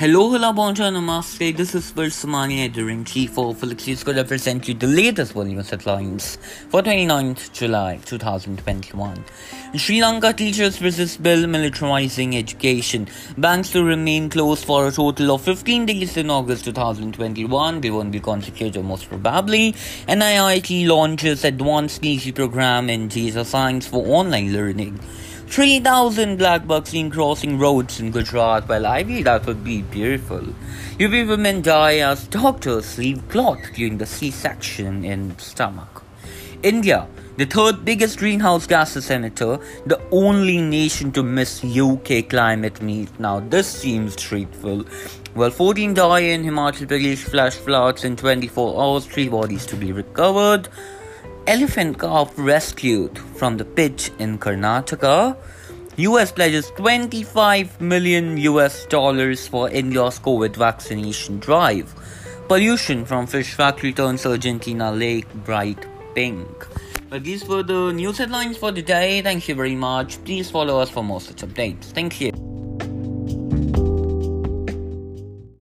Hello, hello, bonjour, namaste. This is Versamani, editor-in-chief of Felix going to present you the latest Bollywood headlines for 29th July 2021. Sri Lanka teachers resist bill militarizing education. Banks to remain closed for a total of 15 days in August 2021. They won't be consecutive most probably. NIIT launches advanced PG program in data science for online learning. 3,000 black bucks seen crossing roads in Gujarat. Well, I feel that would be beautiful. UP women die as doctors leave cloth during the C-section in stomach. India, the third biggest greenhouse gas emitter, the only nation to miss UK climate meet. Now, this seems truthful. Well, 14 die in Himachal Pradesh flash floods in 24 hours, 3 bodies to be recovered elephant calf rescued from the pitch in Karnataka. US pledges 25 million US dollars for India's COVID vaccination drive. Pollution from fish factory turns Argentina lake bright pink. But these were the news headlines for the day. Thank you very much. Please follow us for more such updates. Thank you.